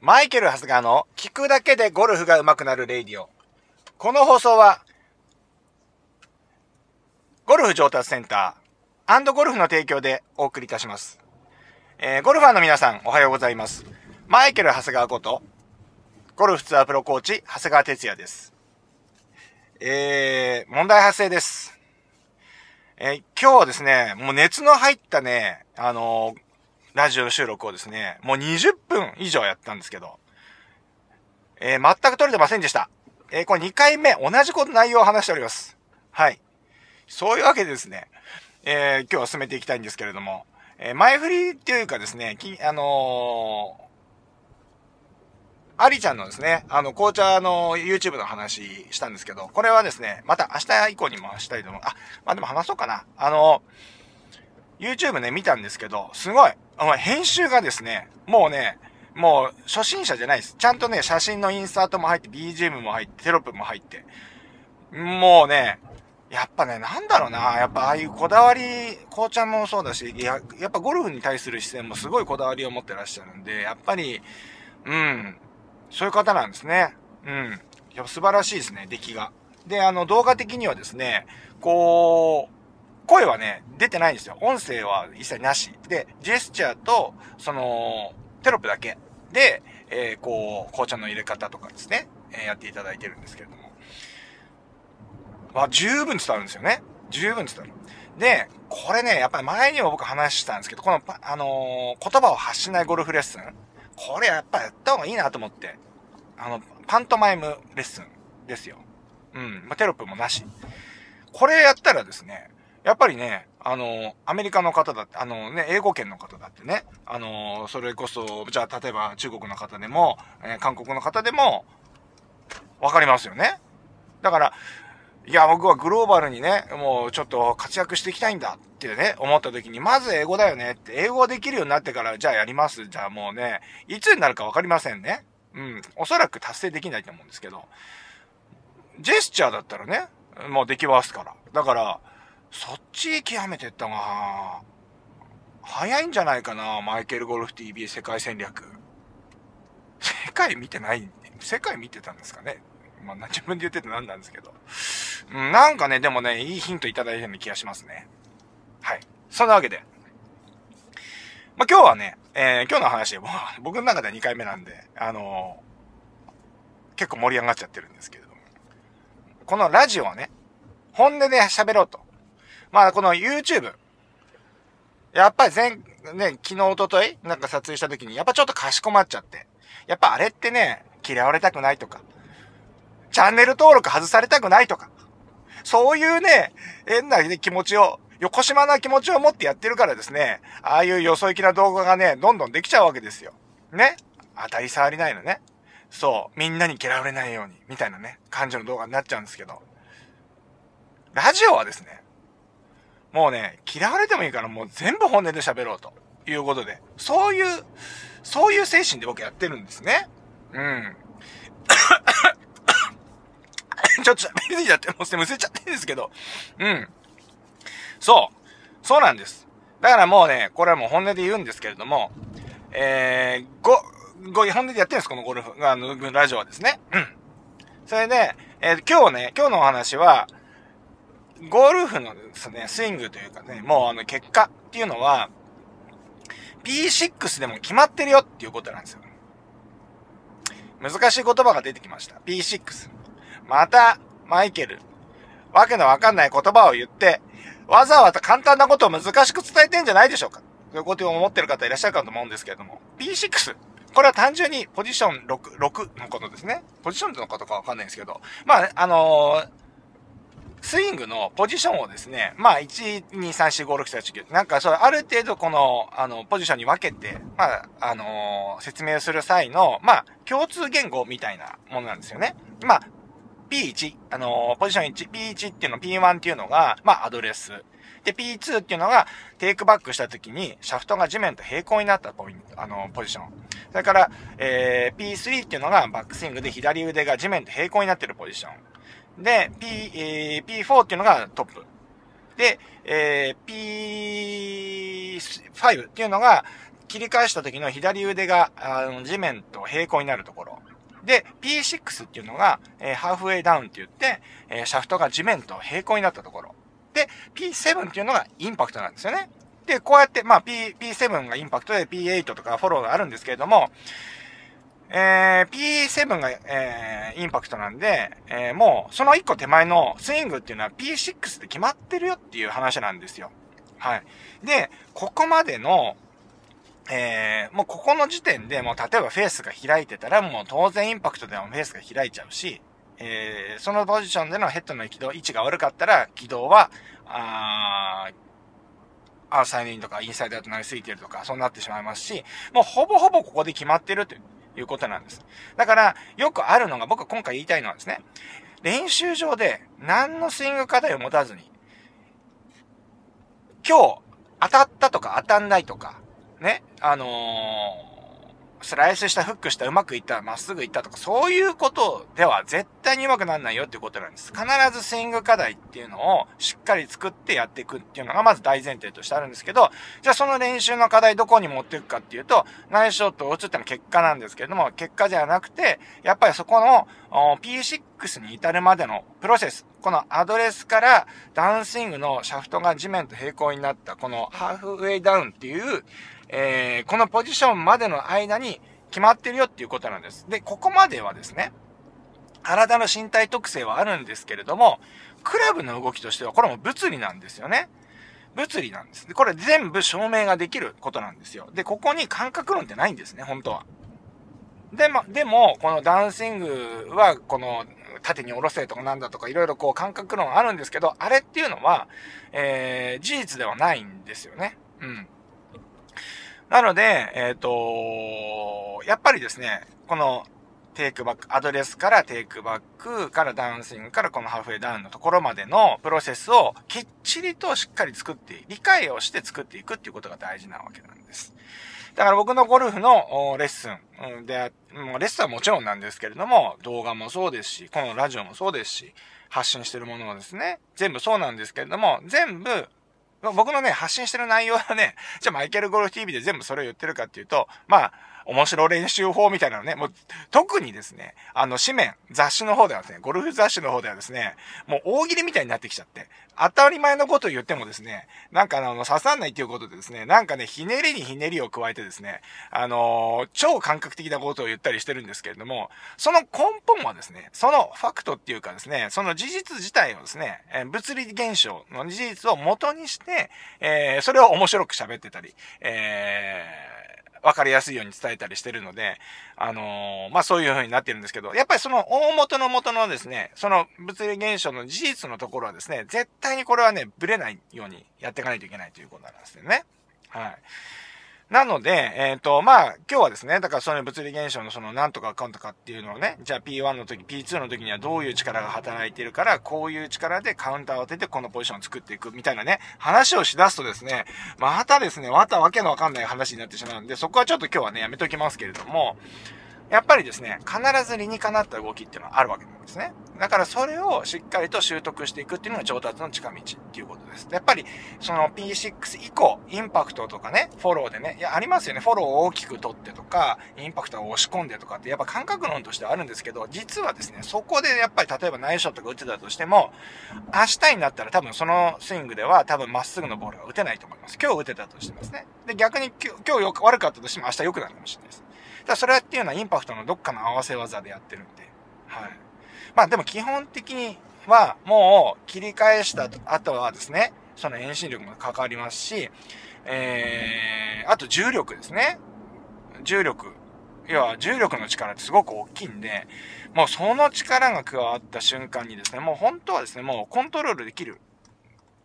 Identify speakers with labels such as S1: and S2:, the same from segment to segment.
S1: マイケル・ハスガーの聞くだけでゴルフが上手くなる radio。この放送は、ゴルフ上達センターゴルフの提供でお送りいたします。えー、ゴルファーの皆さん、おはようございます。マイケル・ハスガーこと、ゴルフツアープロコーチ、長谷川哲也です。えー、問題発生です。えー、今日はですね、もう熱の入ったね、あのーラジオ収録をですね、もう20分以上やったんですけど、えー、全く撮れてませんでした。えー、これ2回目、同じこと内容を話しております。はい。そういうわけでですね、えー、今日は進めていきたいんですけれども、え前振りっていうかですね、き、あのアリちゃんのですね、あの、紅茶の YouTube の話したんですけど、これはですね、また明日以降にもしたいと思う。あ、まあ、でも話そうかな。あの YouTube ね、見たんですけど、すごい。あ編集がですね、もうね、もう初心者じゃないです。ちゃんとね、写真のインサートも入って、BGM も入って、テロップも入って。もうね、やっぱね、なんだろうな、やっぱああいうこだわり、紅茶もそうだし、や、やっぱゴルフに対する視線もすごいこだわりを持ってらっしゃるんで、やっぱり、うん、そういう方なんですね。うん。やっぱ素晴らしいですね、出来が。で、あの、動画的にはですね、こう、声はね、出てないんですよ。音声は一切なし。で、ジェスチャーと、その、テロップだけで、えー、こう、紅茶の入れ方とかですね、えー、やっていただいてるんですけれども。まあ、十分伝わるんですよね。十分伝わる。で、これね、やっぱり前にも僕話したんですけど、この、あのー、言葉を発しないゴルフレッスン。これやっぱやった方がいいなと思って。あの、パントマイムレッスンですよ。うん。まあ、テロップもなし。これやったらですね、やっぱりね、あの、アメリカの方だって、あのね、英語圏の方だってね、あの、それこそ、じゃあ、例えば中国の方でも、えー、韓国の方でも、わかりますよね。だから、いや、僕はグローバルにね、もうちょっと活躍していきたいんだってね、思った時に、まず英語だよねって、英語ができるようになってから、じゃあやります。じゃあもうね、いつになるかわかりませんね。うん。おそらく達成できないと思うんですけど、ジェスチャーだったらね、もうできますから。だから、そっち極めてったが、早いんじゃないかな、マイケルゴルフ TV 世界戦略。世界見てない、世界見てたんですかね。まあ、自分で言ってて何なんですけど。なんかね、でもね、いいヒントいただいたような気がしますね。はい。そんなわけで。まあ、今日はね、えー、今日の話、僕の中では2回目なんで、あのー、結構盛り上がっちゃってるんですけれども。このラジオはね、本音で喋ろうと。まあ、この YouTube。やっぱり前、ね、昨日、おとといなんか撮影した時に、やっぱちょっとかしこまっちゃって。やっぱあれってね、嫌われたくないとか、チャンネル登録外されたくないとか、そういうね、変な、気持ちを、横島な気持ちを持ってやってるからですね、ああいうよそ行きな動画がね、どんどんできちゃうわけですよ。ね当たり障りないのね。そう。みんなに嫌われないように、みたいなね、感じの動画になっちゃうんですけど。ラジオはですね、もうね、嫌われてもいいからもう全部本音で喋ろうということで、そういう、そういう精神で僕やってるんですね。うん。ちょっと喋りすぎちゃって、もうすでむせちゃってるんですけど。うん。そう。そうなんです。だからもうね、これはもう本音で言うんですけれども、えー、ご、ご、本音でやってるんです、このゴルフ、あの、ラジオはですね。うん。それで、えー、今日ね、今日のお話は、ゴルフのですね、スイングというかね、もうあの結果っていうのは、P6 でも決まってるよっていうことなんですよ。難しい言葉が出てきました。P6。また、マイケル。わけのわかんない言葉を言って、わざわざ簡単なことを難しく伝えてんじゃないでしょうか。そういうことを思ってる方いらっしゃるかと思うんですけれども。P6。これは単純にポジション6、6のことですね。ポジションのことかわかんないんですけど。まあ、あのースイングのポジションをですね、まあ、1、2、3、4、5、6、7、8、9、なんか、そう、ある程度この、あの、ポジションに分けて、まあ、あのー、説明する際の、まあ、共通言語みたいなものなんですよね。まあ、P1、あのー、ポジション1、P1 っていうの、P1 っていうのが、まあ、アドレス。で、P2 っていうのが、テイクバックした時に、シャフトが地面と平行になったポイント、あの、ポジション。それから、えー、P3 っていうのが、バックスイングで左腕が地面と平行になってるポジション。で、P、えー、P4 っていうのがトップ。で、えー、P5 っていうのが、切り返した時の左腕が、あの、地面と平行になるところ。で、P6 っていうのが、えー、ハーフウェイダウンって言って、えー、シャフトが地面と平行になったところ。で、P7 っていうのがインパクトなんですよね。で、こうやって、まあ、P、P7 がインパクトで P8 とかフォローがあるんですけれども、えー、P7 が、えー、インパクトなんで、えー、もう、その一個手前のスイングっていうのは P6 で決まってるよっていう話なんですよ。はい。で、ここまでの、えー、もうここの時点でもう例えばフェースが開いてたらもう当然インパクトでもフェースが開いちゃうし、えー、そのポジションでのヘッドの軌道、位置が悪かったら軌道は、あーアーサイドインとかインサイドアウトなりすぎてるとか、そうなってしまいますし、もうほぼほぼここで決まってるということなんです。だから、よくあるのが、僕は今回言いたいのはですね、練習場で何のスイング課題を持たずに、今日当たったとか当たんないとか、ね、あのースライスしたフックしたうまくいった、まっすぐいったとか、そういうことでは絶対にうまくならないよっていうことなんです。必ずスイング課題っていうのをしっかり作ってやっていくっていうのがまず大前提としてあるんですけど、じゃあその練習の課題どこに持っていくかっていうと、ナイスショットを打つってのは結果なんですけれども、結果じゃなくて、やっぱりそこの P6 に至るまでのプロセス、このアドレスからダウンスイングのシャフトが地面と平行になったこのハーフウェイダウンっていうえー、このポジションまでの間に決まってるよっていうことなんです。で、ここまではですね、体の身体特性はあるんですけれども、クラブの動きとしてはこれも物理なんですよね。物理なんです。で、これ全部証明ができることなんですよ。で、ここに感覚論ってないんですね、本当は。でも、でも、このダンシングは、この、縦に下ろせとかなんだとか、いろいろこう感覚論あるんですけど、あれっていうのは、えー、事実ではないんですよね。うん。なので、えっ、ー、と、やっぱりですね、このテイクバック、アドレスからテイクバックからダウンスイングからこのハーフウェイダウンのところまでのプロセスをきっちりとしっかり作って、理解をして作っていくっていうことが大事なわけなんです。だから僕のゴルフのレッスンで、レッスンはもちろんなんですけれども、動画もそうですし、このラジオもそうですし、発信してるものもですね、全部そうなんですけれども、全部僕のね、発信してる内容はね、じゃあマイケルゴルフ TV で全部それを言ってるかっていうと、まあ、面白練習法みたいなのね、もう、特にですね、あの、紙面、雑誌の方ではですね、ゴルフ雑誌の方ではですね、もう大喜利みたいになってきちゃって、当たり前のことを言ってもですね、なんかあの、刺さんないっていうことでですね、なんかね、ひねりにひねりを加えてですね、あのー、超感覚的なことを言ったりしてるんですけれども、その根本はですね、そのファクトっていうかですね、その事実自体をですね、え物理現象の事実を元にして、えー、それを面白く喋ってたり、えー、分かりやすいように伝えたりしてるので、あのー、まあ、そういう風になってるんですけど、やっぱりその大元の元のですね、その物理現象の事実のところはですね、絶対にこれはね、ブレないようにやっていかないといけないということなんですよね。はい。なので、えっ、ー、と、まあ、今日はですね、だからその物理現象のその何とかかんとかっていうのをね、じゃあ P1 の時、P2 の時にはどういう力が働いてるから、こういう力でカウンターを当ててこのポジションを作っていくみたいなね、話をしだすとですね、またですね、またわけのわかんない話になってしまうんで、そこはちょっと今日はね、やめときますけれども、やっぱりですね、必ず理にかなった動きっていうのはあるわけなんですね。だからそれをしっかりと習得していくっていうのが上達の近道っていうことです。やっぱり、その P6 以降、インパクトとかね、フォローでね、いや、ありますよね。フォローを大きく取ってとか、インパクトを押し込んでとかって、やっぱ感覚論としてはあるんですけど、実はですね、そこでやっぱり例えばナイスショットが打ってたとしても、明日になったら多分そのスイングでは多分まっすぐのボールが打てないと思います。今日打てたとしてますね。で、逆に今日よく悪かったとしても明日良くなるかもしれないです。だそれっていうのはインパクトのどっかの合わせ技でやってるんで、はい。まあでも基本的にはもう切り返した後はですね、その遠心力も関わりますし、えー、あと重力ですね。重力。要は重力の力ってすごく大きいんで、もうその力が加わった瞬間にですね、もう本当はですね、もうコントロールできる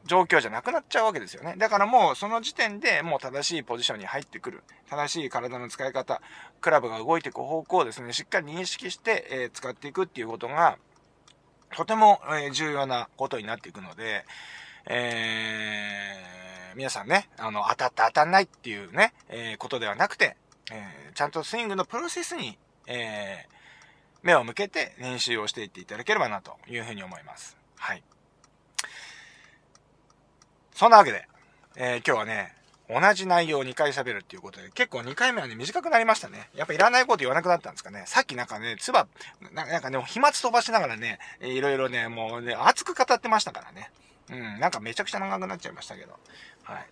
S1: 状況じゃなくなっちゃうわけですよね。だからもうその時点でもう正しいポジションに入ってくる。正しい体の使い方、クラブが動いていく方向をですね、しっかり認識して、え、使っていくっていうことが、とても、え、重要なことになっていくので、えー、皆さんね、あの、当たって当たんないっていうね、えー、ことではなくて、えー、ちゃんとスイングのプロセスに、えー、目を向けて練習をしていっていただければなというふうに思います。はい。そんなわけで、えー、今日はね、同じ内容を2回喋るっていうことで、結構2回目はね、短くなりましたね。やっぱいらないこと言わなくなったんですかね。さっきなんかね、つば、なんかね、飛沫飛ばしながらね、いろいろね、もうね、熱く語ってましたからね。うん、なんかめちゃくちゃ長くなっちゃいましたけど。はい。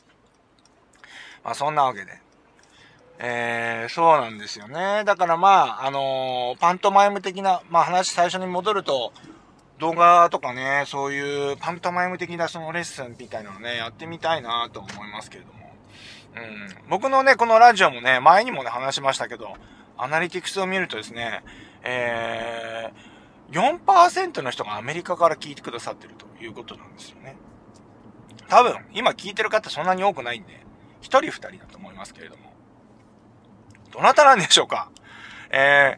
S1: まあそんなわけで。えー、そうなんですよね。だからまあ、あのー、パントマイム的な、まあ話最初に戻ると、動画とかね、そういうパントマイム的なそのレッスンみたいなのね、やってみたいなと思いますけれども。うん。僕のね、このラジオもね、前にもね、話しましたけど、アナリティクスを見るとですね、えー、4%の人がアメリカから聞いてくださってるということなんですよね。多分、今聞いてる方そんなに多くないんで、1人2人だと思いますけれども。どなたなんでしょうかえ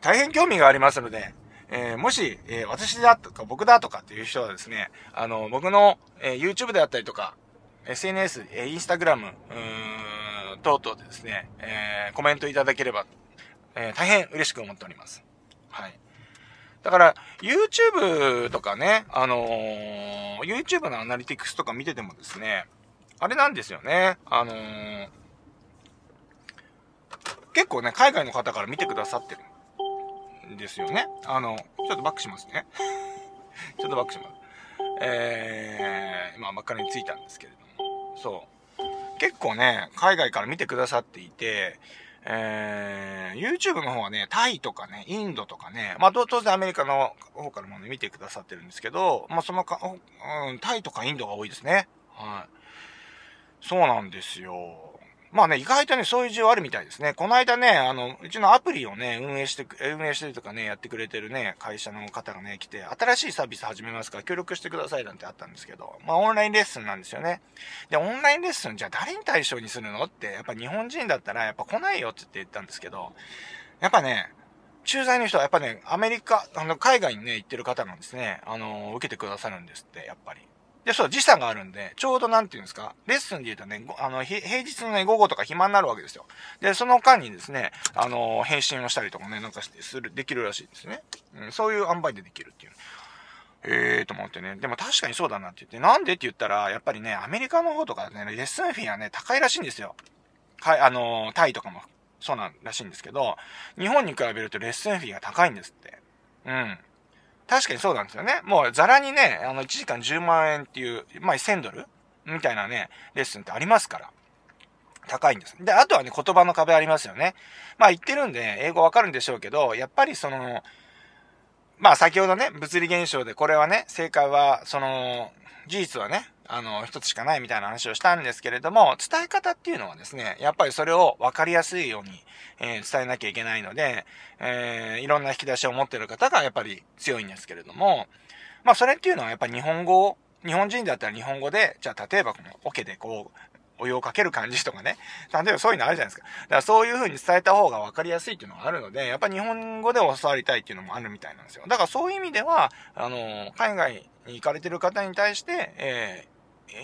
S1: ー、大変興味がありますので、えー、もし、えー、私だとか僕だとかっていう人はですね、あの、僕の、えー、YouTube であったりとか、SNS、えー、Instagram、うーん、等々でですね、えー、コメントいただければ、えー、大変嬉しく思っております。はい。だから、YouTube とかね、あのー、YouTube のアナリティクスとか見ててもですね、あれなんですよね、あのー、結構ね、海外の方から見てくださってるですよね。あの、ちょっとバックしますね。ちょっとバックします。えー、今、真っ赤についたんですけれども、そう。結構ね、海外から見てくださっていて、えー、YouTube の方はね、タイとかね、インドとかね、まあ、当然アメリカの方からもね、見てくださってるんですけど、まあ、そのか、うん、タイとかインドが多いですね。はい。そうなんですよ。まあね、意外とね、そういう需要あるみたいですね。この間ね、あの、うちのアプリをね、運営して、運営してるとかね、やってくれてるね、会社の方がね、来て、新しいサービス始めますから協力してくださいなんてあったんですけど、まあオンラインレッスンなんですよね。で、オンラインレッスンじゃあ誰に対象にするのって、やっぱ日本人だったらやっぱ来ないよって言ったんですけど、やっぱね、駐在の人はやっぱね、アメリカ、あの、海外にね、行ってる方なんですね、あの、受けてくださるんですって、やっぱり。で、そう、時差があるんで、ちょうどなんていうんですか、レッスンで言うとね、あの、平日のね、午後とか暇になるわけですよ。で、その間にですね、あの、返信をしたりとかね、なんか、する、できるらしいんですね。うん、そういう塩梅でできるっていう。ええーと思ってね。でも確かにそうだなって言って、なんでって言ったら、やっぱりね、アメリカの方とかね、レッスンフィーはね、高いらしいんですよ。はい、あのタイとかもそうなんらしいんですけど、日本に比べるとレッスンフィーが高いんですって。うん。確かにそうなんですよね。もう、ザラにね、あの、1時間10万円っていう、まあ、1000ドル？みたいなね、レッスンってありますから。高いんです。で、あとはね、言葉の壁ありますよね。まあ、言ってるんで、英語わかるんでしょうけど、やっぱりその、まあ、先ほどね、物理現象で、これはね、正解は、その、事実はね、あの、一つしかないみたいな話をしたんですけれども、伝え方っていうのはですね、やっぱりそれを分かりやすいように、えー、伝えなきゃいけないので、えー、いろんな引き出しを持ってる方がやっぱり強いんですけれども、まあそれっていうのはやっぱ日本語、日本人だったら日本語で、じゃあ例えばこのオケでこう、お湯をかける感じとかね。例えばそういうのあるじゃないですか。だからそういう風に伝えた方が分かりやすいっていうのがあるので、やっぱ日本語で教わりたいっていうのもあるみたいなんですよ。だからそういう意味では、あの、海外に行かれてる方に対して、え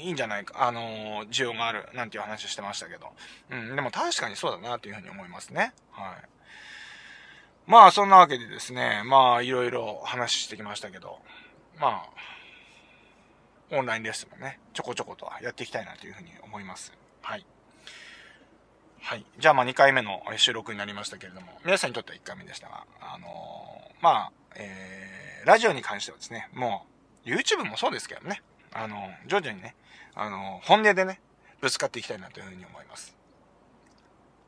S1: いいんじゃないか、あの需要がある、なんていう話してましたけど。うん、でも確かにそうだな、というふうに思いますね。はい。まあ、そんなわけでですね、まあ、いろいろ話してきましたけど、まあ、オンラインレッスンもね、ちょこちょことはやっていきたいなというふうに思います。はい。はい。じゃあ、まあ、2回目の収録になりましたけれども、皆さんにとっては1回目でしたが、あのー、まあ、えー、ラジオに関してはですね、もう、YouTube もそうですけどね、あの、徐々にね、あの、本音でね、ぶつかっていきたいなというふうに思います。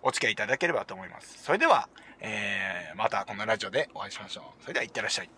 S1: お付き合いいただければと思います。それでは、えー、またこのラジオでお会いしましょう。それでは、いってらっしゃい。